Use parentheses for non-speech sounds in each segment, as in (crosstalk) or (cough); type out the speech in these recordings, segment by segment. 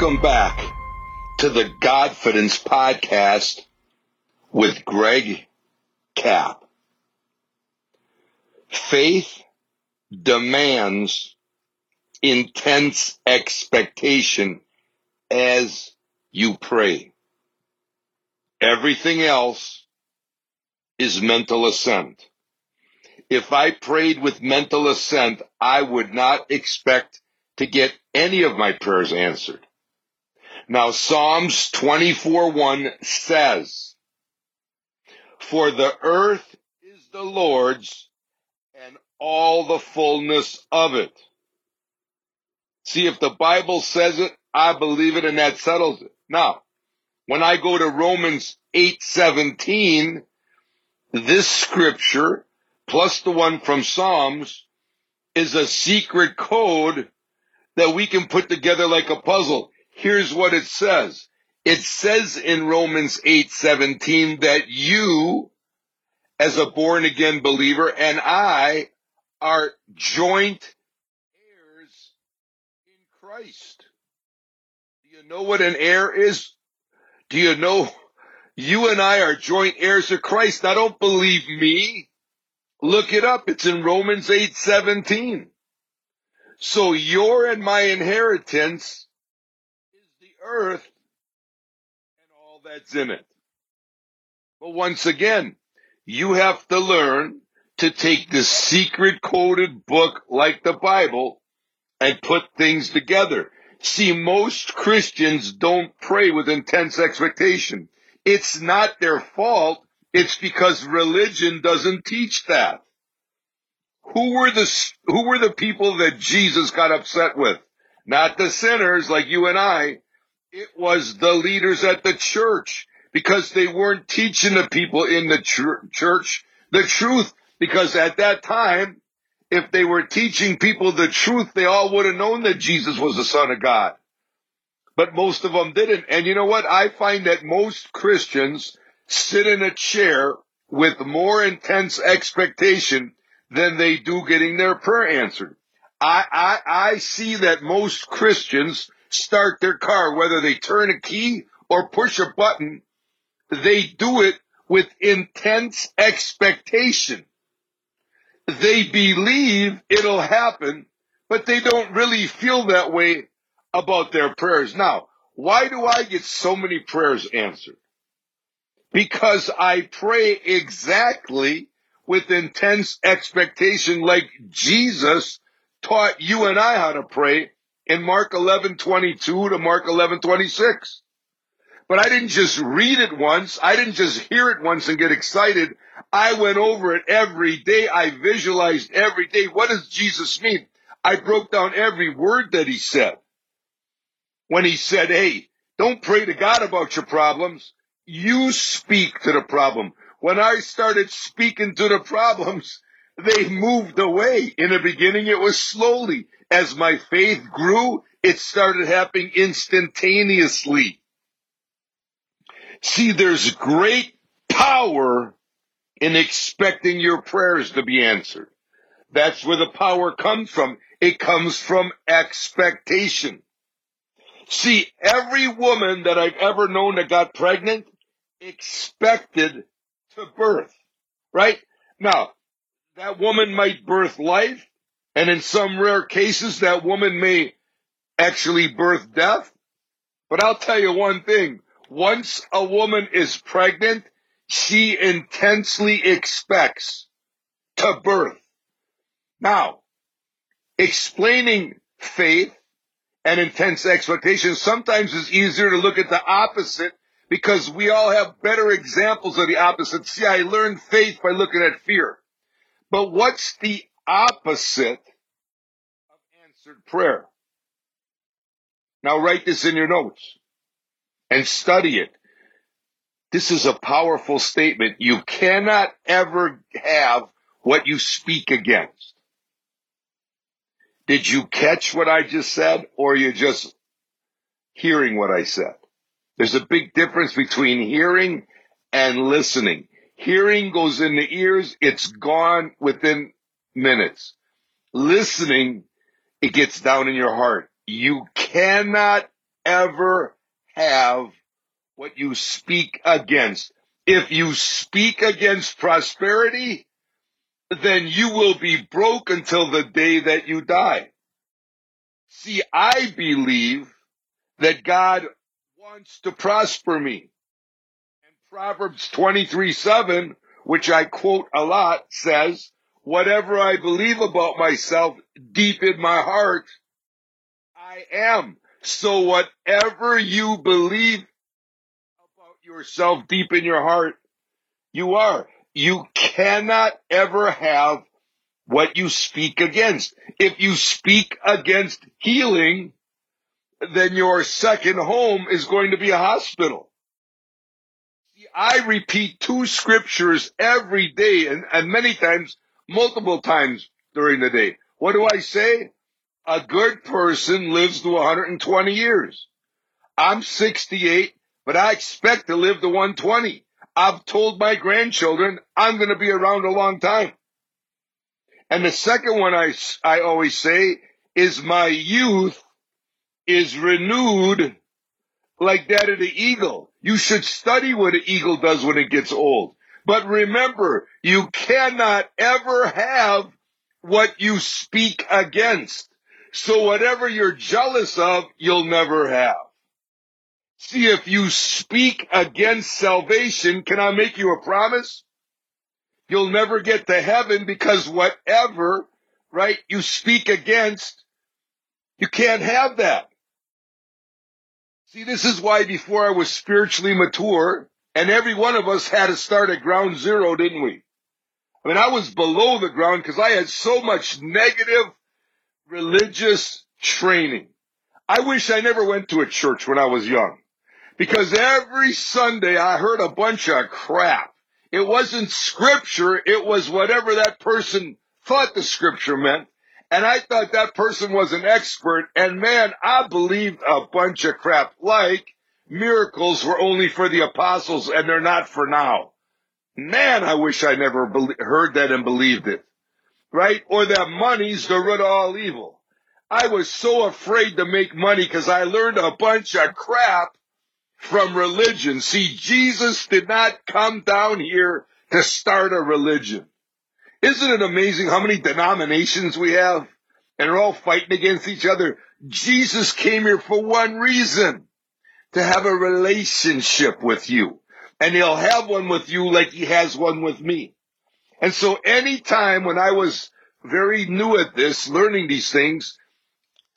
Welcome back to the Godfidence podcast with Greg Kapp. Faith demands intense expectation as you pray. Everything else is mental assent. If I prayed with mental assent, I would not expect to get any of my prayers answered. Now Psalms 24 1 says, For the earth is the Lord's and all the fullness of it. See, if the Bible says it, I believe it and that settles it. Now, when I go to Romans 8:17, this scripture plus the one from Psalms is a secret code that we can put together like a puzzle. Here's what it says. It says in Romans 8:17 that you as a born again believer and I are joint heirs in Christ. Do you know what an heir is? Do you know you and I are joint heirs of Christ? Now don't believe me. Look it up. It's in Romans 8:17. So your and my inheritance earth and all that's in it. But once again, you have to learn to take the secret coded book like the Bible and put things together. See, most Christians don't pray with intense expectation. It's not their fault. It's because religion doesn't teach that. Who were the, who were the people that Jesus got upset with? Not the sinners like you and I. It was the leaders at the church because they weren't teaching the people in the church the truth. Because at that time, if they were teaching people the truth, they all would have known that Jesus was the son of God. But most of them didn't. And you know what? I find that most Christians sit in a chair with more intense expectation than they do getting their prayer answered. I, I, I see that most Christians start their car, whether they turn a key or push a button, they do it with intense expectation. They believe it'll happen, but they don't really feel that way about their prayers. Now, why do I get so many prayers answered? Because I pray exactly with intense expectation like Jesus taught you and I how to pray in Mark 11, 22 to Mark 11, 26. But I didn't just read it once. I didn't just hear it once and get excited. I went over it every day. I visualized every day. What does Jesus mean? I broke down every word that he said. When he said, hey, don't pray to God about your problems. You speak to the problem when I started speaking to the (laughs) problems, they moved away. In the beginning, it was slowly. As my faith grew, it started happening instantaneously. See, there's great power in expecting your prayers to be answered. That's where the power comes from. It comes from expectation. See, every woman that I've ever known that got pregnant expected to birth, right? Now, that woman might birth life, and in some rare cases, that woman may actually birth death. But I'll tell you one thing. Once a woman is pregnant, she intensely expects to birth. Now, explaining faith and intense expectation sometimes is easier to look at the opposite because we all have better examples of the opposite. See, I learned faith by looking at fear. But what's the opposite of answered prayer? Now write this in your notes and study it. This is a powerful statement. You cannot ever have what you speak against. Did you catch what I just said or you just hearing what I said? There's a big difference between hearing and listening. Hearing goes in the ears, it's gone within minutes. Listening, it gets down in your heart. You cannot ever have what you speak against. If you speak against prosperity, then you will be broke until the day that you die. See, I believe that God wants to prosper me. Proverbs 23 7, which I quote a lot, says, whatever I believe about myself deep in my heart, I am. So whatever you believe about yourself deep in your heart, you are. You cannot ever have what you speak against. If you speak against healing, then your second home is going to be a hospital. I repeat two scriptures every day and, and many times, multiple times during the day. What do I say? A good person lives to 120 years. I'm 68, but I expect to live to 120. I've told my grandchildren I'm going to be around a long time. And the second one I, I always say is my youth is renewed like that of the eagle. You should study what an eagle does when it gets old. But remember, you cannot ever have what you speak against. So whatever you're jealous of, you'll never have. See, if you speak against salvation, can I make you a promise? You'll never get to heaven because whatever, right, you speak against, you can't have that. See, this is why before I was spiritually mature, and every one of us had to start at ground zero, didn't we? I mean, I was below the ground because I had so much negative religious training. I wish I never went to a church when I was young because every Sunday I heard a bunch of crap. It wasn't scripture. It was whatever that person thought the scripture meant. And I thought that person was an expert. And man, I believed a bunch of crap like miracles were only for the apostles and they're not for now. Man, I wish I never be- heard that and believed it. Right? Or that money's the root of all evil. I was so afraid to make money because I learned a bunch of crap from religion. See, Jesus did not come down here to start a religion. Isn't it amazing how many denominations we have? And they're all fighting against each other. Jesus came here for one reason. To have a relationship with you. And he'll have one with you like he has one with me. And so anytime when I was very new at this, learning these things,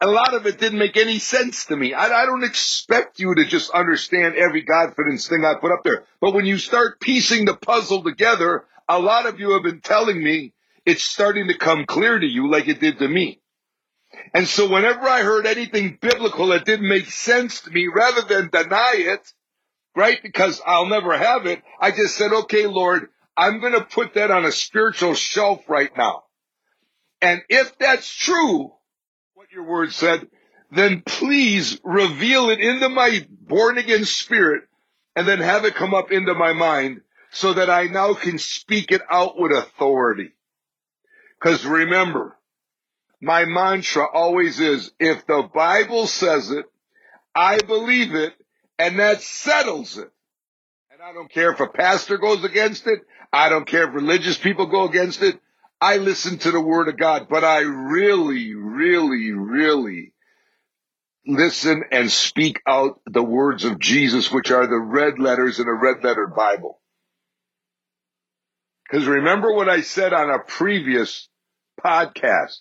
a lot of it didn't make any sense to me. I, I, don't expect you to just understand every Godfidence thing I put up there. But when you start piecing the puzzle together, a lot of you have been telling me it's starting to come clear to you like it did to me. And so whenever I heard anything biblical that didn't make sense to me, rather than deny it, right, because I'll never have it, I just said, okay, Lord, I'm going to put that on a spiritual shelf right now. And if that's true, what your word said, then please reveal it into my born again spirit and then have it come up into my mind so that I now can speak it out with authority. Cause remember, my mantra always is, if the Bible says it, I believe it, and that settles it. And I don't care if a pastor goes against it. I don't care if religious people go against it. I listen to the word of God, but I really, really, really listen and speak out the words of Jesus, which are the red letters in a red letter Bible. Because remember what I said on a previous podcast.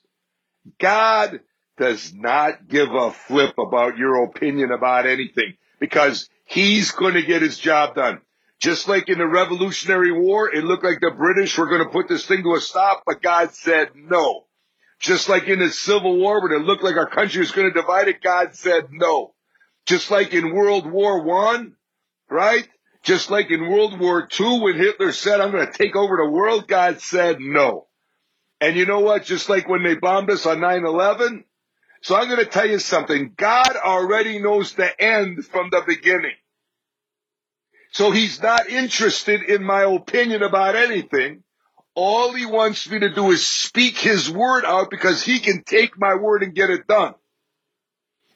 God does not give a flip about your opinion about anything because he's going to get his job done. Just like in the Revolutionary War, it looked like the British were going to put this thing to a stop, but God said no. Just like in the Civil War, when it looked like our country was going to divide it, God said no. Just like in World War One, right? Just like in World War II, when Hitler said, I'm going to take over the world, God said no. And you know what? Just like when they bombed us on 9-11. So I'm going to tell you something. God already knows the end from the beginning. So he's not interested in my opinion about anything. All he wants me to do is speak his word out because he can take my word and get it done.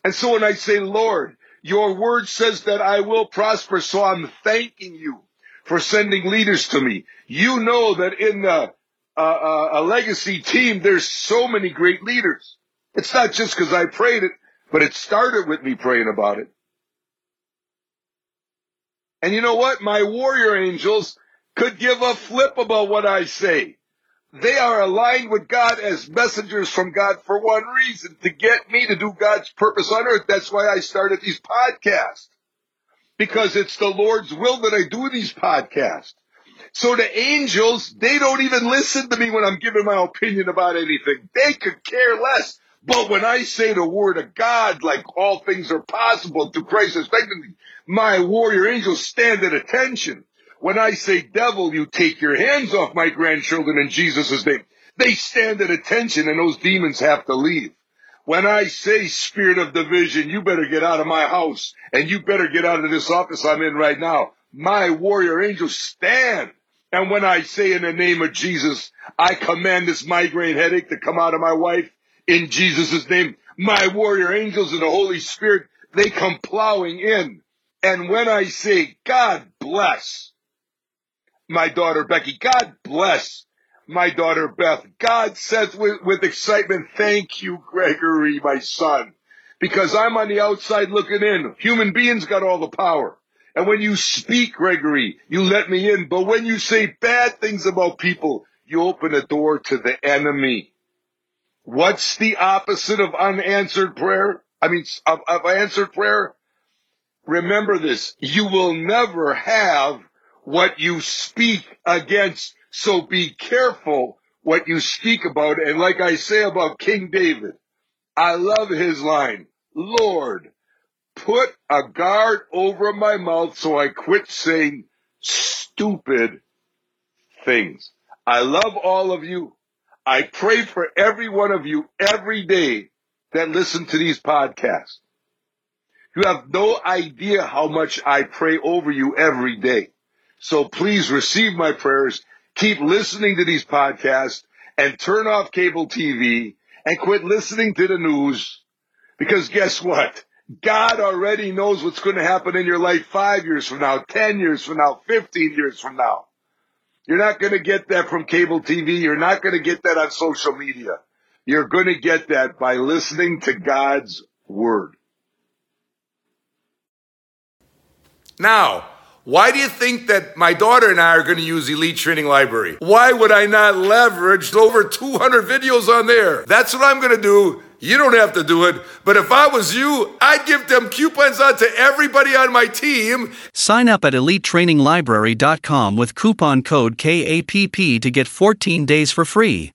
And so when I say, Lord, Your word says that I will prosper, so I'm thanking you for sending leaders to me. You know that in the uh, uh, a legacy team, there's so many great leaders. It's not just because I prayed it, but it started with me praying about it. And you know what? My warrior angels could give a flip about what I say. They are aligned with God as messengers from God for one reason, to get me to do God's purpose on earth. That's why I started these podcasts. Because it's the Lord's will that I do these podcasts. So the angels, they don't even listen to me when I'm giving my opinion about anything. They could care less. But when I say the word of God, like all things are possible to Christ my warrior angels stand at attention. When I say devil, you take your hands off my grandchildren in Jesus' name. They stand at attention and those demons have to leave. When I say spirit of division, you better get out of my house and you better get out of this office I'm in right now. My warrior angels stand. And when I say in the name of Jesus, I command this migraine headache to come out of my wife in Jesus' name. My warrior angels and the Holy Spirit, they come plowing in. And when I say, God bless my daughter Becky, God bless my daughter Beth, God says with, with excitement, thank you, Gregory, my son, because I'm on the outside looking in. Human beings got all the power. And when you speak, Gregory, you let me in. But when you say bad things about people, you open a door to the enemy. What's the opposite of unanswered prayer? I mean, of, of answered prayer? Remember this. You will never have what you speak against. So be careful what you speak about. And like I say about King David, I love his line. Lord, put a guard over my mouth so I quit saying stupid things. I love all of you. I pray for every one of you every day that listen to these podcasts. You have no idea how much I pray over you every day. So please receive my prayers. Keep listening to these podcasts and turn off cable TV and quit listening to the news. Because guess what? God already knows what's going to happen in your life five years from now, 10 years from now, 15 years from now. You're not going to get that from cable TV. You're not going to get that on social media. You're going to get that by listening to God's word. Now, why do you think that my daughter and I are going to use Elite Training Library? Why would I not leverage over 200 videos on there? That's what I'm going to do. You don't have to do it. But if I was you, I'd give them coupons out to everybody on my team. Sign up at elitetraininglibrary.com with coupon code KAPP to get 14 days for free.